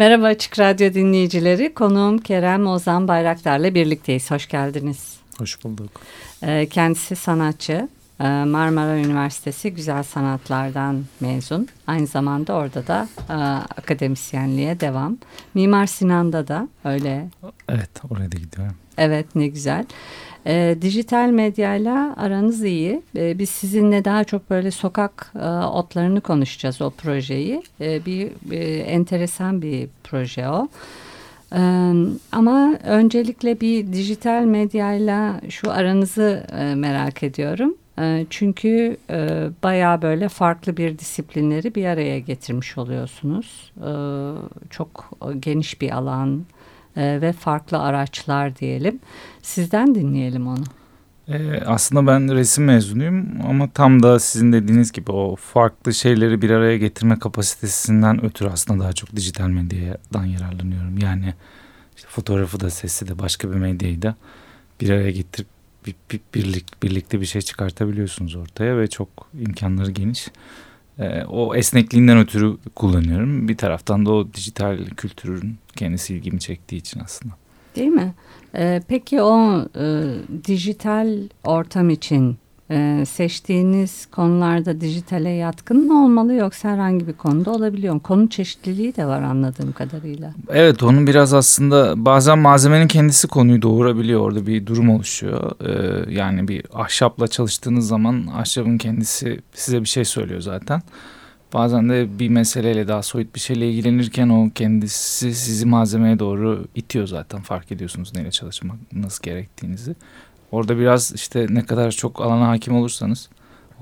Merhaba Açık Radyo dinleyicileri. Konuğum Kerem Ozan Bayraktar'la birlikteyiz. Hoş geldiniz. Hoş bulduk. Ee, kendisi sanatçı. Ee, Marmara Üniversitesi Güzel Sanatlardan mezun. Aynı zamanda orada da e, akademisyenliğe devam. Mimar Sinan'da da öyle. Evet oraya da gidiyorum. Evet ne güzel. E, dijital medyayla aranız iyi. E, biz sizinle daha çok böyle sokak e, otlarını konuşacağız o projeyi. E, bir e, enteresan bir proje o. E, ama öncelikle bir dijital medyayla şu aranızı e, merak ediyorum. E, çünkü e, bayağı böyle farklı bir disiplinleri bir araya getirmiş oluyorsunuz. E, çok geniş bir alan e, ve farklı araçlar diyelim. Sizden dinleyelim onu. Ee, aslında ben resim mezunuyum ama tam da sizin dediğiniz gibi o farklı şeyleri bir araya getirme kapasitesinden ötürü aslında daha çok dijital medyadan yararlanıyorum. Yani işte fotoğrafı da sesi de başka bir medyayı da bir araya getirip bir, bir, birlik, birlikte bir şey çıkartabiliyorsunuz ortaya ve çok imkanları geniş. Ee, o esnekliğinden ötürü kullanıyorum. Bir taraftan da o dijital kültürün kendisi ilgimi çektiği için aslında. Değil mi? Ee, peki o e, dijital ortam için e, seçtiğiniz konularda dijitale yatkın mı olmalı yoksa herhangi bir konuda olabiliyor mu? Konu çeşitliliği de var anladığım kadarıyla. Evet onun biraz aslında bazen malzemenin kendisi konuyu doğurabiliyor. Orada bir durum oluşuyor. Ee, yani bir ahşapla çalıştığınız zaman ahşabın kendisi size bir şey söylüyor zaten. Bazen de bir meseleyle daha soyut bir şeyle ilgilenirken o kendisi sizi malzemeye doğru itiyor zaten. Fark ediyorsunuz neyle çalışmak nasıl gerektiğinizi. Orada biraz işte ne kadar çok alana hakim olursanız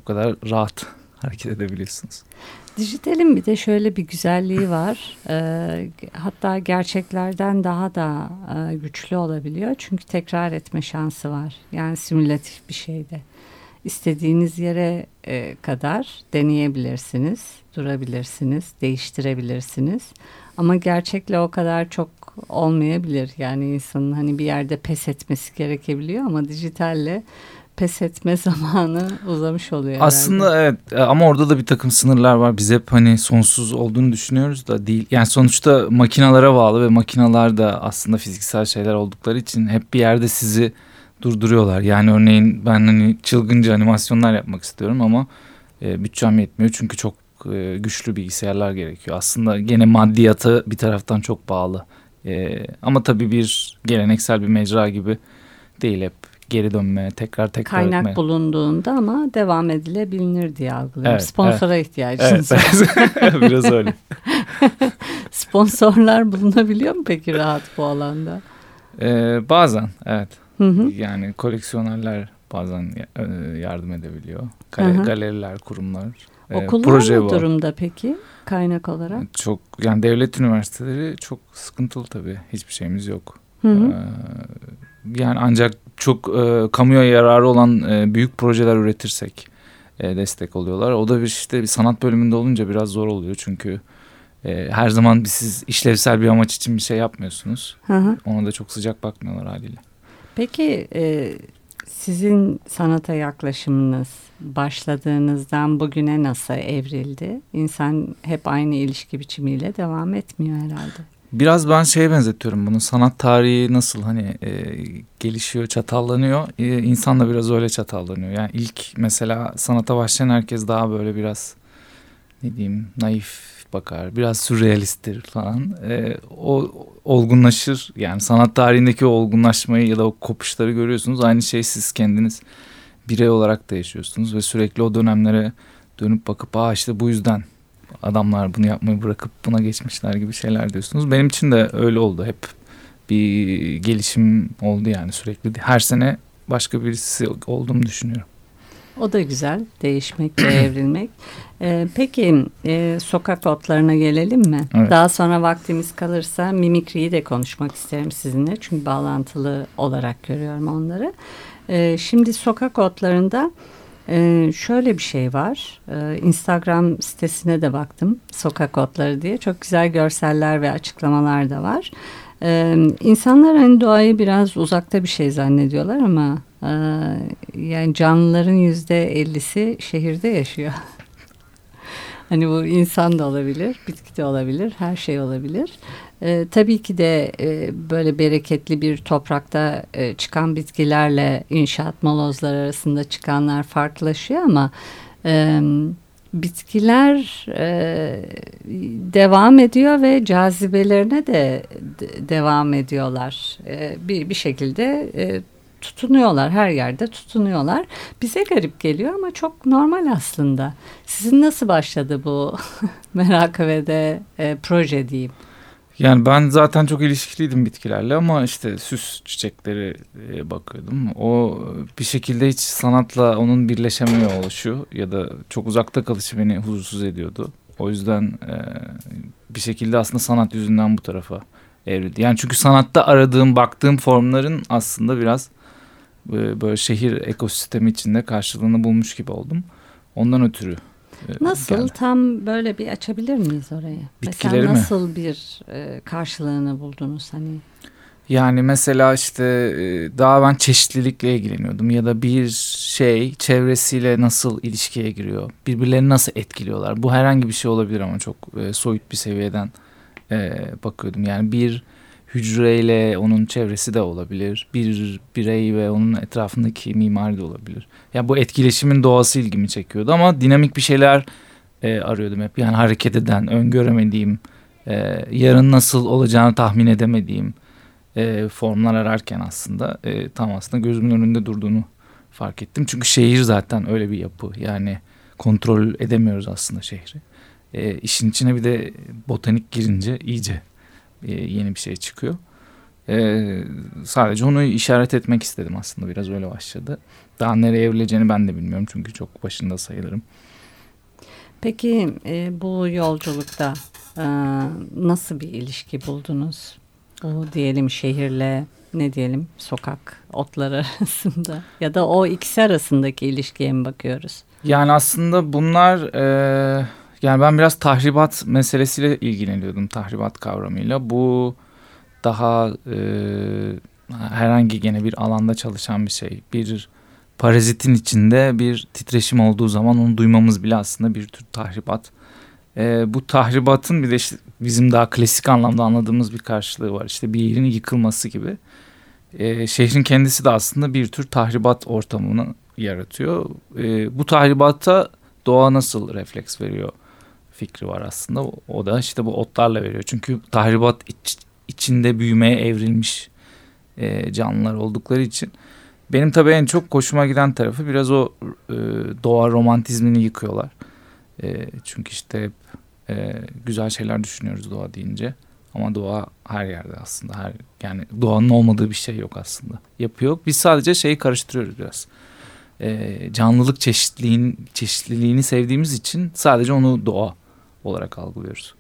o kadar rahat hareket edebiliyorsunuz. Dijitalin bir de şöyle bir güzelliği var. E, hatta gerçeklerden daha da e, güçlü olabiliyor. Çünkü tekrar etme şansı var. Yani simülatif bir şeyde. İstediğiniz yere e, kadar deneyebilirsiniz, durabilirsiniz, değiştirebilirsiniz. Ama gerçekle o kadar çok olmayabilir. Yani insanın hani bir yerde pes etmesi gerekebiliyor ama dijitalle pes etme zamanı uzamış oluyor. Aslında herhalde. evet e, ama orada da bir takım sınırlar var. Biz hep hani sonsuz olduğunu düşünüyoruz da değil. Yani sonuçta makinalara bağlı ve makinalar da aslında fiziksel şeyler oldukları için hep bir yerde sizi durduruyorlar. Yani örneğin ben hani çılgınca animasyonlar yapmak istiyorum ama e, bütçem yetmiyor çünkü çok e, güçlü bilgisayarlar gerekiyor. Aslında gene maddiyata bir taraftan çok bağlı. E, ama tabii bir geleneksel bir mecra gibi değil hep geri dönme, tekrar tekrar Kaynak etme. bulunduğunda ama devam edilebilir diye algılıyorum. Evet, Sponsora evet. ihtiyacınız evet, var. Biraz öyle. Sponsorlar bulunabiliyor mu peki rahat bu alanda? Ee, bazen evet. Hı hı. Yani koleksiyonerler bazen e, yardım edebiliyor. Gale, hı hı. Galeriler, kurumlar. E, Okullar proje ne durumda peki kaynak olarak? Çok yani devlet üniversiteleri çok sıkıntılı tabii. Hiçbir şeyimiz yok. Hı hı. Ee, yani ancak çok e, kamuya yararı olan e, büyük projeler üretirsek e, destek oluyorlar. O da bir işte bir sanat bölümünde olunca biraz zor oluyor çünkü e, her zaman siz işlevsel bir amaç için bir şey yapmıyorsunuz. Hı hı. Ona da çok sıcak bakmıyorlar haliyle. Peki e, sizin sanata yaklaşımınız başladığınızdan bugüne nasıl evrildi? İnsan hep aynı ilişki biçimiyle devam etmiyor herhalde. Biraz ben şeye benzetiyorum bunu sanat tarihi nasıl hani e, gelişiyor çatallanıyor e, insan da biraz öyle çatallanıyor yani ilk mesela sanata başlayan herkes daha böyle biraz ne diyeyim naif bakar biraz sürrealisttir falan e, o olgunlaşır yani sanat tarihindeki o olgunlaşmayı ya da o kopuşları görüyorsunuz aynı şey siz kendiniz birey olarak da yaşıyorsunuz ve sürekli o dönemlere dönüp bakıp aa işte bu yüzden adamlar bunu yapmayı bırakıp buna geçmişler gibi şeyler diyorsunuz. Benim için de öyle oldu. Hep bir gelişim oldu yani sürekli. Her sene başka birisi olduğumu düşünüyorum. O da güzel. Değişmek ve evrilmek. Ee, peki e, sokak otlarına gelelim mi? Evet. Daha sonra vaktimiz kalırsa mimikriyi de konuşmak isterim sizinle. Çünkü bağlantılı olarak görüyorum onları. Ee, şimdi sokak otlarında ee, şöyle bir şey var. Ee, Instagram sitesine de baktım. Sokak otları diye. Çok güzel görseller ve açıklamalar da var. Ee, insanlar hani doğayı biraz uzakta bir şey zannediyorlar ama yani canlıların yüzde ellisi şehirde yaşıyor. hani bu insan da olabilir, bitki de olabilir, her şey olabilir. E, tabii ki de e, böyle bereketli bir toprakta e, çıkan bitkilerle inşaat molozlar arasında çıkanlar farklılaşıyor ama e, bitkiler e, devam ediyor ve cazibelerine de, de devam ediyorlar. E, bir, bir şekilde e, tutunuyorlar her yerde tutunuyorlar. Bize garip geliyor ama çok normal aslında. Sizin nasıl başladı bu merak ve de e, proje diyeyim? Yani ben zaten çok ilişkiliydim bitkilerle ama işte süs çiçekleri e, bakıyordum. O bir şekilde hiç sanatla onun birleşemiyor oluşu ya da çok uzakta kalışı beni huzursuz ediyordu. O yüzden e, bir şekilde aslında sanat yüzünden bu tarafa evrildi. Yani çünkü sanatta aradığım, baktığım formların aslında biraz e, böyle şehir ekosistemi içinde karşılığını bulmuş gibi oldum. Ondan ötürü ee, nasıl geldi. tam böyle bir açabilir miyiz orayı? Bitkileri mesela nasıl mi? bir e, karşılığını buldunuz hani? Yani mesela işte e, daha ben çeşitlilikle ilgileniyordum ya da bir şey çevresiyle nasıl ilişkiye giriyor, birbirlerini nasıl etkiliyorlar. Bu herhangi bir şey olabilir ama çok e, soyut bir seviyeden e, bakıyordum. Yani bir hücreyle onun çevresi de olabilir. Bir birey ve onun etrafındaki mimari de olabilir. Ya bu etkileşimin doğası ilgimi çekiyordu ama dinamik bir şeyler e, arıyordum hep. Yani hareket eden, öngöremediğim, e, yarın nasıl olacağını tahmin edemediğim e, formlar ararken aslında e, tam aslında gözümün önünde durduğunu fark ettim. Çünkü şehir zaten öyle bir yapı. Yani kontrol edemiyoruz aslında şehri. E, işin içine bir de botanik girince iyice yeni bir şey çıkıyor. E, sadece onu işaret etmek istedim aslında biraz öyle başladı. Daha nereye evrileceğini ben de bilmiyorum çünkü çok başında sayılırım. Peki e, bu yolculukta e, nasıl bir ilişki buldunuz? O diyelim şehirle ne diyelim sokak otları arasında ya da o ikisi arasındaki ilişkiye mi bakıyoruz? Yani aslında bunlar e, yani ben biraz tahribat meselesiyle ilgileniyordum tahribat kavramıyla. Bu daha e, herhangi gene bir alanda çalışan bir şey. Bir parazitin içinde bir titreşim olduğu zaman onu duymamız bile aslında bir tür tahribat. E, bu tahribatın bir de işte bizim daha klasik anlamda anladığımız bir karşılığı var. İşte bir yerin yıkılması gibi. E, şehrin kendisi de aslında bir tür tahribat ortamını yaratıyor. E, bu tahribata doğa nasıl refleks veriyor? Fikri var aslında. O da işte bu otlarla veriyor. Çünkü tahribat iç, içinde büyümeye evrilmiş e, canlılar oldukları için. Benim tabii en çok hoşuma giden tarafı biraz o e, doğa romantizmini yıkıyorlar. E, çünkü işte hep e, güzel şeyler düşünüyoruz doğa deyince. Ama doğa her yerde aslında. Her yani doğanın olmadığı bir şey yok aslında. Yapıyor. Biz sadece şeyi karıştırıyoruz biraz. E, canlılık çeşitliliğin çeşitliliğini sevdiğimiz için sadece onu doğa olarak algılıyoruz.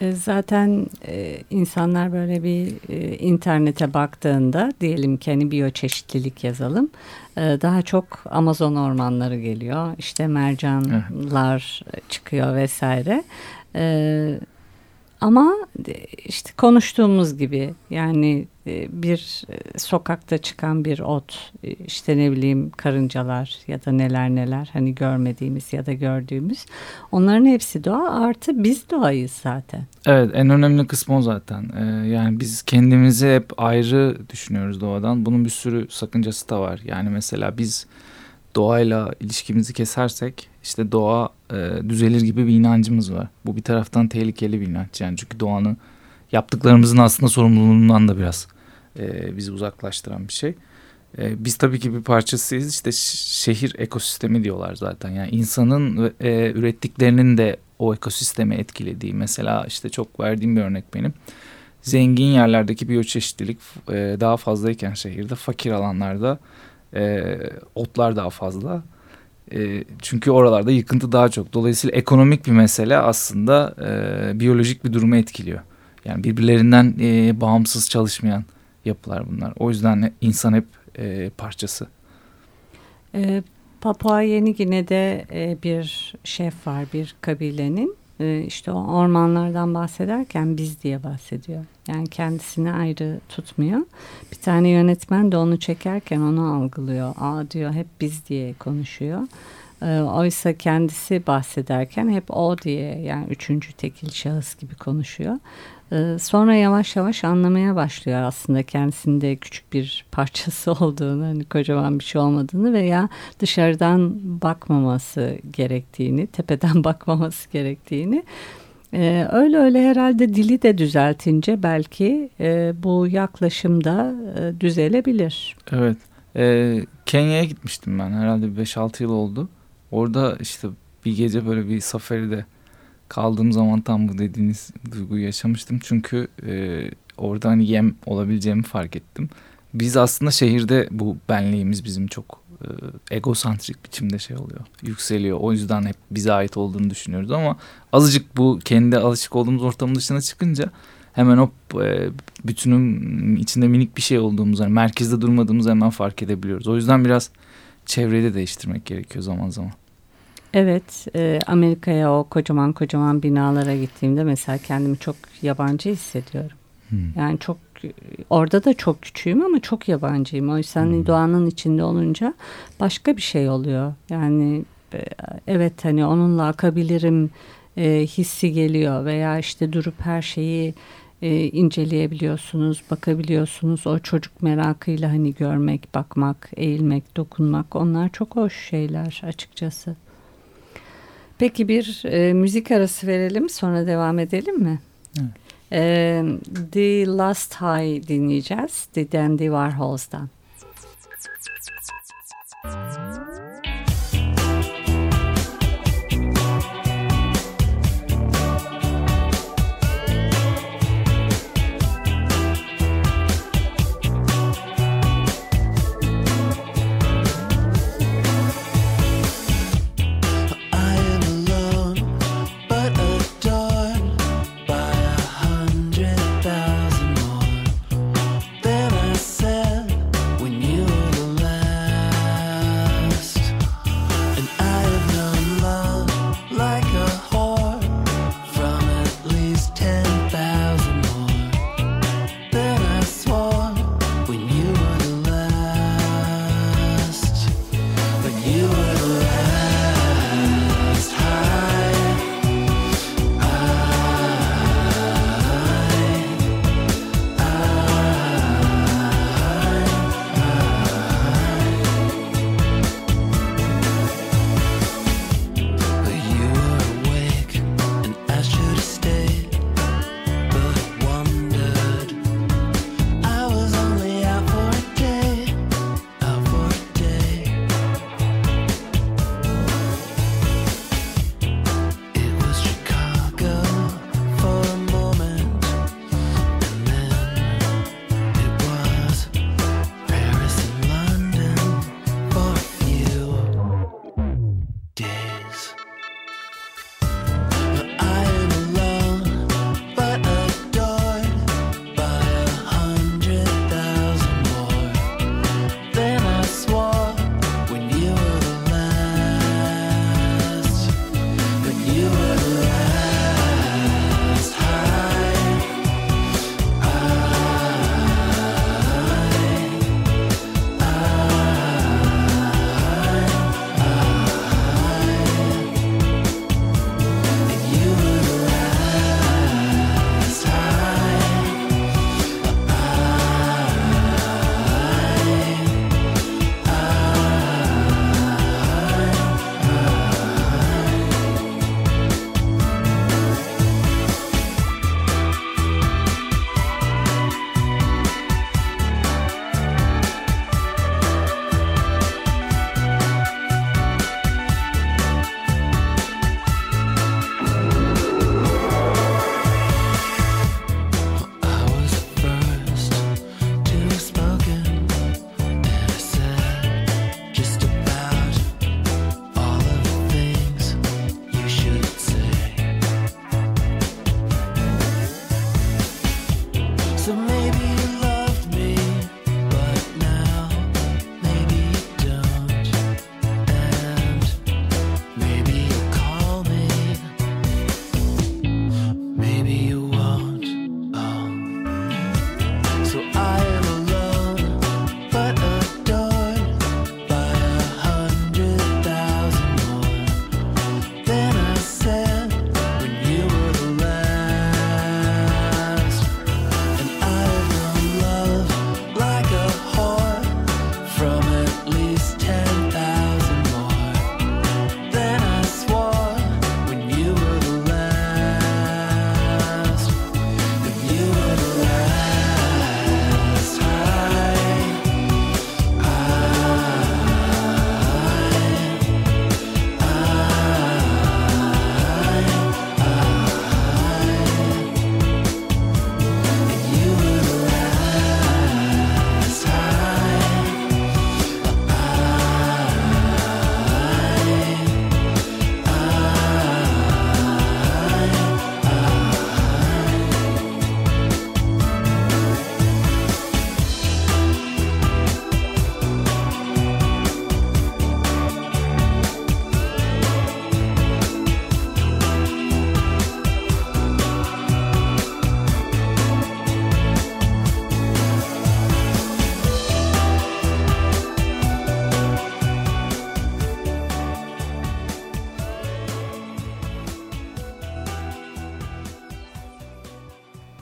E, zaten e, insanlar böyle bir e, internete baktığında diyelim ki hani biyoçeşitlilik yazalım. E, daha çok Amazon ormanları geliyor. İşte mercanlar evet. çıkıyor vesaire. E, ama işte konuştuğumuz gibi yani e, bir e, sokakta çıkan bir ot e, işte ne bileyim karıncalar ya da neler neler hani görmediğimiz ya da gördüğümüz onların hepsi doğa artı biz doğayız zaten. Evet en önemli kısmı o zaten. Yani biz kendimizi hep ayrı düşünüyoruz doğadan. Bunun bir sürü sakıncası da var. Yani mesela biz doğayla ilişkimizi kesersek işte doğa e, düzelir gibi bir inancımız var. Bu bir taraftan tehlikeli bir inanç yani çünkü doğanın yaptıklarımızın aslında sorumluluğundan da biraz e, bizi uzaklaştıran bir şey. E, biz tabii ki bir parçasıyız işte şehir ekosistemi diyorlar zaten yani insanın e, ürettiklerinin de o ekosistemi etkilediği mesela işte çok verdiğim bir örnek benim. Zengin yerlerdeki biyoçeşitlilik e, daha fazlayken şehirde fakir alanlarda e, otlar daha fazla E, çünkü oralarda yıkıntı daha çok. Dolayısıyla ekonomik bir mesele aslında e, biyolojik bir durumu etkiliyor. Yani birbirlerinden e, bağımsız çalışmayan yapılar bunlar. O yüzden insan hep e, parçası. E, Papua Yeni Gine'de e, bir şef var, bir kabilenin. E, işte o ormanlardan bahsederken biz diye bahsediyor. Yani kendisini ayrı tutmuyor. Bir tane yönetmen de onu çekerken onu algılıyor. Aa diyor hep biz diye konuşuyor. E, oysa kendisi bahsederken hep o diye yani üçüncü tekil şahıs gibi konuşuyor. Ee, sonra yavaş yavaş anlamaya başlıyor aslında kendisinde küçük bir parçası olduğunu, hani kocaman bir şey olmadığını veya dışarıdan bakmaması gerektiğini, tepeden bakmaması gerektiğini. Ee, öyle öyle herhalde dili de düzeltince belki e, bu yaklaşım da e, düzelebilir. Evet. E, Kenya'ya gitmiştim ben herhalde 5-6 yıl oldu. Orada işte bir gece böyle bir safaride kaldığım zaman tam bu dediğiniz duyguyu yaşamıştım. Çünkü e, orada yem olabileceğimi fark ettim. Biz aslında şehirde bu benliğimiz bizim çok e, egosantrik biçimde şey oluyor. Yükseliyor. O yüzden hep bize ait olduğunu düşünüyoruz ama azıcık bu kendi alışık olduğumuz ortamın dışına çıkınca hemen o e, bütünün içinde minik bir şey olduğumuzu, yani merkezde durmadığımızı hemen fark edebiliyoruz. O yüzden biraz çevreyi de değiştirmek gerekiyor zaman zaman. Evet, e, Amerika'ya o kocaman kocaman binalara gittiğimde mesela kendimi çok yabancı hissediyorum. Hmm. Yani çok orada da çok küçüğüm ama çok yabancıyım. O yüzden hmm. doğanın içinde olunca başka bir şey oluyor. Yani e, evet hani onunla akabilirim e, hissi geliyor veya işte durup her şeyi e, inceleyebiliyorsunuz, bakabiliyorsunuz. O çocuk merakıyla hani görmek, bakmak, eğilmek, dokunmak onlar çok hoş şeyler açıkçası. Peki bir e, müzik arası verelim sonra devam edelim mi? Evet. E, The Last High dinleyeceğiz. The Dandy Warhols'dan.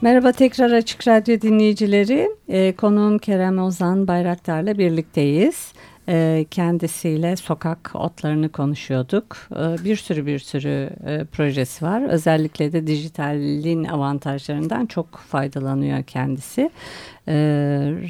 Merhaba tekrar Açık Radyo dinleyicileri. E, konuğum Kerem Ozan Bayraktar'la birlikteyiz. E, kendisiyle sokak otlarını konuşuyorduk. E, bir sürü bir sürü e, projesi var. Özellikle de dijitalin avantajlarından çok faydalanıyor kendisi. E,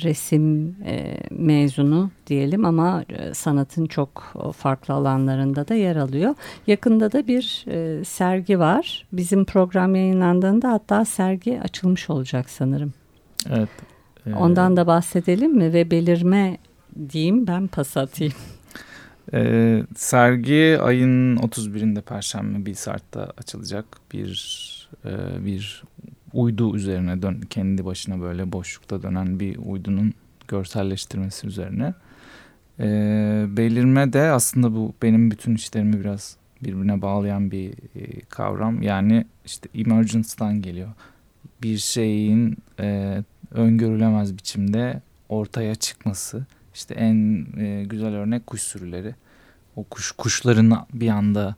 resim e, mezunu diyelim ama e, sanatın çok farklı alanlarında da yer alıyor. Yakında da bir e, sergi var. Bizim program yayınlandığında hatta sergi açılmış olacak sanırım. Evet. Ondan da bahsedelim mi ve belirme diyeyim ben pas atayım. E, sergi ayın 31'inde Perşembe Bilsart'ta açılacak bir e, bir uydu üzerine dön, kendi başına böyle boşlukta dönen bir uydunun görselleştirmesi üzerine. E, belirme de aslında bu benim bütün işlerimi biraz birbirine bağlayan bir e, kavram. Yani işte emergence'dan geliyor. Bir şeyin e, öngörülemez biçimde ortaya çıkması. İşte en e, güzel örnek kuş sürüleri. O kuş kuşların bir anda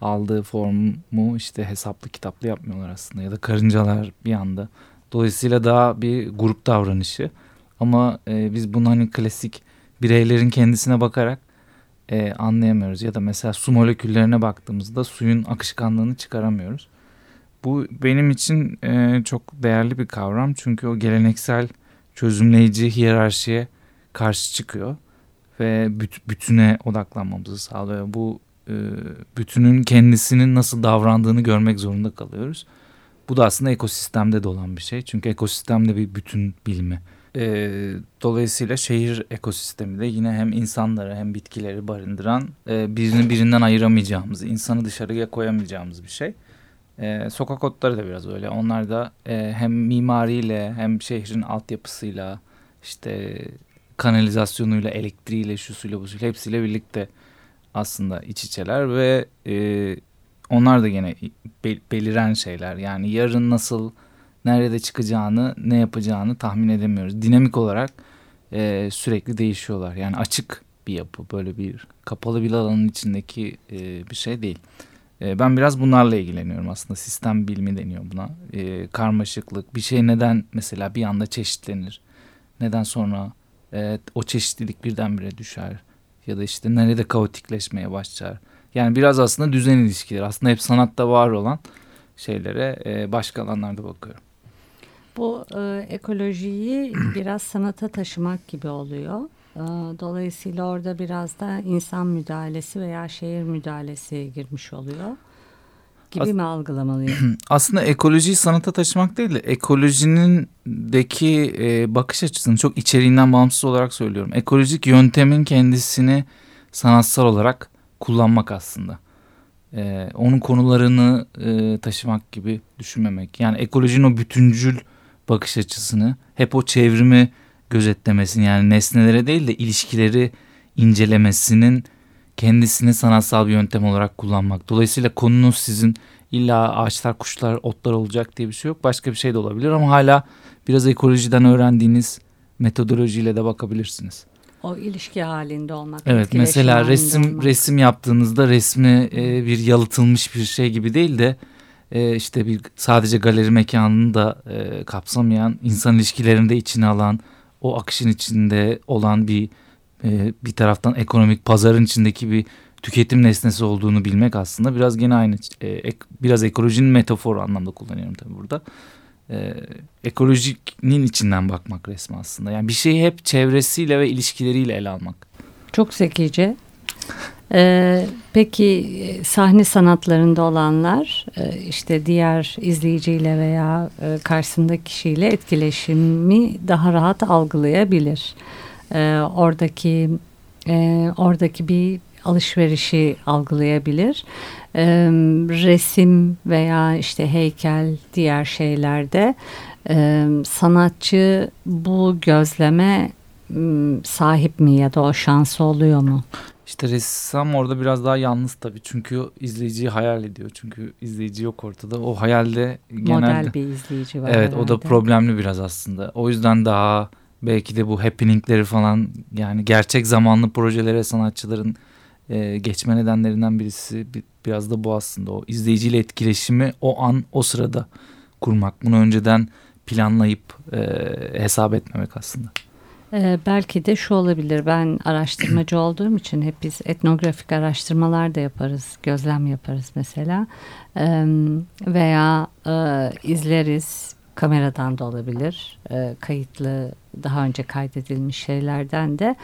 aldığı formu işte hesaplı kitaplı yapmıyorlar aslında ya da karıncalar bir anda. Dolayısıyla daha bir grup davranışı. Ama e, biz bunu hani klasik bireylerin kendisine bakarak e, anlayamıyoruz. Ya da mesela su moleküllerine baktığımızda suyun akışkanlığını çıkaramıyoruz. Bu benim için e, çok değerli bir kavram. Çünkü o geleneksel çözümleyici hiyerarşiye karşı çıkıyor. Ve büt, bütüne odaklanmamızı sağlıyor. Bu e, bütünün kendisinin nasıl davrandığını görmek zorunda kalıyoruz. Bu da aslında ekosistemde de olan bir şey. Çünkü ekosistemde bir bütün bilimi. E, dolayısıyla şehir ekosistemi de yine hem insanları hem bitkileri barındıran e, birini birinden ayıramayacağımız, insanı dışarıya koyamayacağımız bir şey. E, sokak otları da biraz öyle. Onlar da e, hem mimariyle hem şehrin altyapısıyla işte kanalizasyonuyla, elektriğiyle, şusuyla, busuyla hepsiyle birlikte aslında iç içeler ve e, onlar da gene be, beliren şeyler. Yani yarın nasıl, nerede çıkacağını, ne yapacağını tahmin edemiyoruz. Dinamik olarak e, sürekli değişiyorlar. Yani açık bir yapı, böyle bir kapalı bir alanın içindeki e, bir şey değil. E, ben biraz bunlarla ilgileniyorum aslında. Sistem bilimi deniyor buna. E, karmaşıklık, bir şey neden mesela bir anda çeşitlenir? Neden sonra e, o çeşitlilik birdenbire düşer? ya da işte nerede kaotikleşmeye başlar. Yani biraz aslında düzen ilişkileri aslında hep sanatta var olan şeylere e, başka alanlarda bakıyorum. Bu e, ekolojiyi biraz sanata taşımak gibi oluyor. E, dolayısıyla orada biraz da insan müdahalesi veya şehir müdahalesi girmiş oluyor gibi As mi algılamalıyım? Aslında ekolojiyi sanata taşımak değil de ekolojinin deki e, bakış açısını çok içeriğinden bağımsız olarak söylüyorum. Ekolojik yöntemin kendisini sanatsal olarak kullanmak aslında. E, onun konularını e, taşımak gibi düşünmemek. Yani ekolojinin o bütüncül bakış açısını hep o çevrimi gözetlemesini yani nesnelere değil de ilişkileri incelemesinin kendisini sanatsal bir yöntem olarak kullanmak. Dolayısıyla konunuz sizin illa ağaçlar, kuşlar, otlar olacak diye bir şey yok. Başka bir şey de olabilir ama hala biraz ekolojiden öğrendiğiniz metodolojiyle de bakabilirsiniz. O ilişki halinde olmak. Evet mesela resim olmak. resim yaptığınızda resmi e, bir yalıtılmış bir şey gibi değil de e, işte bir sadece galeri mekanını da e, kapsamayan insan ilişkilerini de içine alan o akışın içinde olan bir e, bir taraftan ekonomik pazarın içindeki bir tüketim nesnesi olduğunu bilmek aslında biraz gene aynı e, biraz ekolojinin metaforu anlamda kullanıyorum tabii burada. E, ekolojinin içinden bakmak resmi aslında. Yani bir şeyi hep çevresiyle ve ilişkileriyle ele almak. Çok zekice. Ee, peki sahne sanatlarında olanlar e, işte diğer izleyiciyle veya e, karşısındaki kişiyle etkileşimi daha rahat algılayabilir. Ee, oradaki e, oradaki bir alışverişi algılayabilir. E, resim veya işte heykel diğer şeylerde e, sanatçı bu gözleme sahip mi ya da o şansı oluyor mu? İşte ressam orada biraz daha yalnız tabii çünkü izleyiciyi hayal ediyor. Çünkü izleyici yok ortada. O hayalde genelde... Model bir izleyici var Evet herhalde. o da problemli biraz aslında. O yüzden daha belki de bu happeningleri falan yani gerçek zamanlı projelere sanatçıların e, geçme nedenlerinden birisi biraz da bu aslında o izleyiciyle etkileşimi o an o sırada kurmak. Bunu önceden planlayıp e, hesap etmemek aslında. Ee, belki de şu olabilir. Ben araştırmacı olduğum için hep biz etnografik araştırmalar da yaparız, gözlem yaparız mesela. Ee, veya e, izleriz, kameradan da olabilir, e, kayıtlı daha önce kaydedilmiş şeylerden de.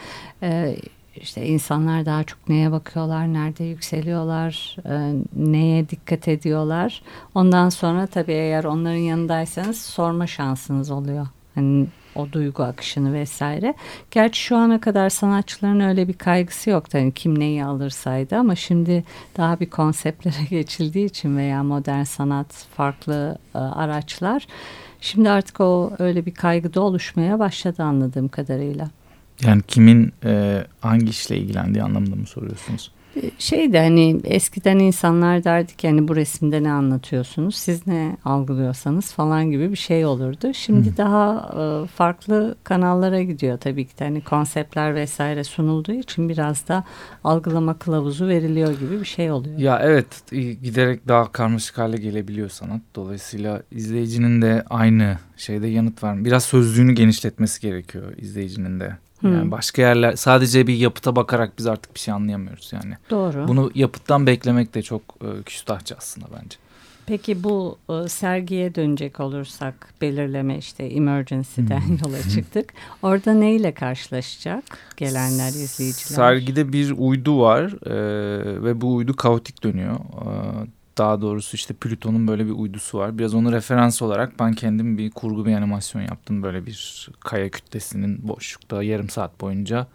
E, işte insanlar daha çok neye bakıyorlar, nerede yükseliyorlar, e, neye dikkat ediyorlar. Ondan sonra tabii eğer onların yanındaysanız sorma şansınız oluyor. Hani o duygu akışını vesaire. Gerçi şu ana kadar sanatçıların öyle bir kaygısı yoktu. Hani kim neyi alırsaydı ama şimdi daha bir konseptlere geçildiği için veya modern sanat farklı e, araçlar. Şimdi artık o öyle bir kaygı da oluşmaya başladı anladığım kadarıyla. Yani kimin e, hangi işle ilgilendiği anlamında mı soruyorsunuz? Şey de hani eskiden insanlar derdik yani bu resimde ne anlatıyorsunuz siz ne algılıyorsanız falan gibi bir şey olurdu. Şimdi hmm. daha e, farklı kanallara gidiyor tabii ki de hani konseptler vesaire sunulduğu için biraz da algılama kılavuzu veriliyor gibi bir şey oluyor. Ya evet giderek daha karmaşık hale gelebiliyor sanat. Dolayısıyla izleyicinin de aynı şeyde yanıt var. Biraz sözlüğünü genişletmesi gerekiyor izleyicinin de. Yani başka yerler sadece bir yapıta bakarak biz artık bir şey anlayamıyoruz yani. Doğru. Bunu yapıttan beklemek de çok e, küstahça aslında bence. Peki bu e, sergiye dönecek olursak belirleme işte emergency'den hmm. yola çıktık. Orada neyle karşılaşacak gelenler izleyiciler? Sergide bir uydu var e, ve bu uydu kaotik dönüyor. E, daha doğrusu işte Plüton'un böyle bir uydusu var. Biraz onu referans olarak ben kendim bir kurgu bir animasyon yaptım. Böyle bir kaya kütlesinin boşlukta yarım saat boyunca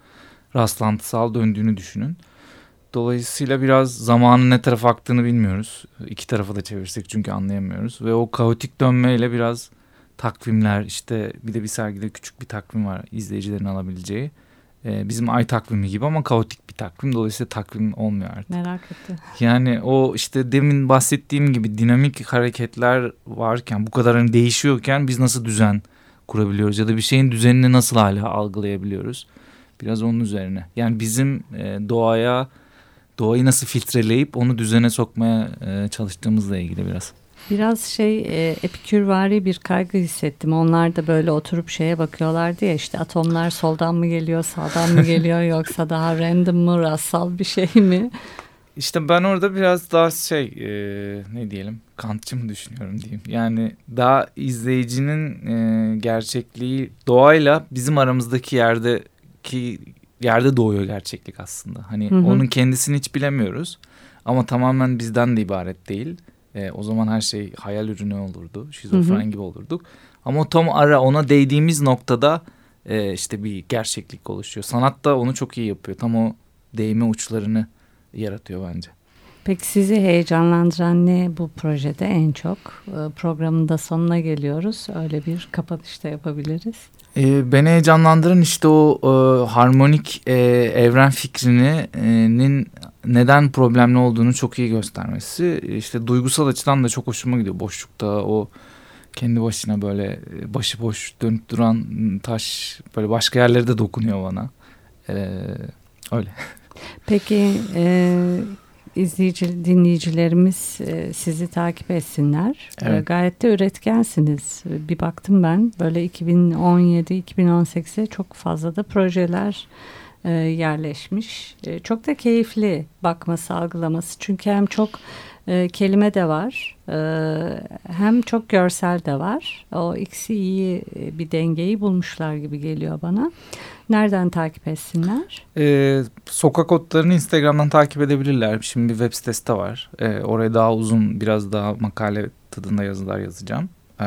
rastlantısal döndüğünü düşünün. Dolayısıyla biraz zamanın ne tarafa aktığını bilmiyoruz. İki tarafa da çevirsek çünkü anlayamıyoruz. Ve o kaotik dönmeyle biraz takvimler işte bir de bir sergide küçük bir takvim var izleyicilerin alabileceği. Ee, bizim ay takvimi gibi ama kaotik bir takvim. Dolayısıyla takvim olmuyor artık. Merak ettim. Yani o işte demin bahsettiğim gibi dinamik hareketler varken bu kadar hani değişiyorken biz nasıl düzen kurabiliyoruz ya da bir şeyin düzenini nasıl hala algılayabiliyoruz? Biraz onun üzerine. Yani bizim e, doğaya doğayı nasıl filtreleyip onu düzene sokmaya e, çalıştığımızla ilgili biraz. Biraz şey e, epikürvari bir kaygı hissettim. Onlar da böyle oturup şeye bakıyorlardı ya işte atomlar soldan mı geliyor sağdan mı geliyor yoksa daha random mı rastsal bir şey mi? İşte ben orada biraz daha şey e, ne diyelim kantçı mı düşünüyorum diyeyim. Yani daha izleyicinin e, gerçekliği doğayla bizim aramızdaki yerdeki yerde doğuyor gerçeklik aslında. Hani hı hı. onun kendisini hiç bilemiyoruz ama tamamen bizden de ibaret değil. E, o zaman her şey hayal ürünü olurdu. Şizofren hı hı. gibi olurduk. Ama o tam ara ona değdiğimiz noktada e, işte bir gerçeklik oluşuyor. Sanat da onu çok iyi yapıyor. Tam o değme uçlarını yaratıyor bence. Peki sizi heyecanlandıran ne bu projede en çok? E, programın da sonuna geliyoruz. Öyle bir kapanışta yapabiliriz. E, beni heyecanlandıran işte o e, harmonik e, evren fikrinin neden problemli olduğunu çok iyi göstermesi. İşte duygusal açıdan da çok hoşuma gidiyor. Boşlukta o kendi başına böyle e, başıboş dönüp duran taş böyle başka yerlere de dokunuyor bana. Ee, öyle. Peki e, izleyici dinleyicilerimiz e, sizi takip etsinler. E, evet. E, gayet de üretkensiniz. Bir baktım ben böyle 2017-2018'e çok fazla da projeler e, yerleşmiş. E, çok da keyifli bakması, algılaması. Çünkü hem çok e, kelime de var e, hem çok görsel de var. O ikisi iyi e, bir dengeyi bulmuşlar gibi geliyor bana. Nereden takip etsinler? Ee, sokak otlarını Instagram'dan takip edebilirler. Şimdi bir web sitesi de var. Ee, oraya daha uzun biraz daha makale tadında yazılar yazacağım. Ee,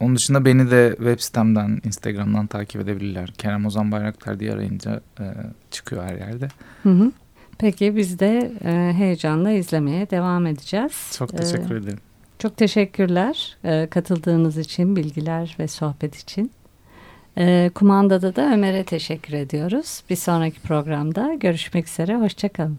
onun dışında beni de web sitemden, Instagram'dan takip edebilirler. Kerem Ozan Bayraktar diye arayınca e, çıkıyor her yerde. Hı hı. Peki biz de e, heyecanla izlemeye devam edeceğiz. Çok teşekkür ee, ederim. Çok teşekkürler e, katıldığınız için, bilgiler ve sohbet için. E, kumandada da Ömer'e teşekkür ediyoruz. Bir sonraki programda görüşmek üzere, hoşçakalın.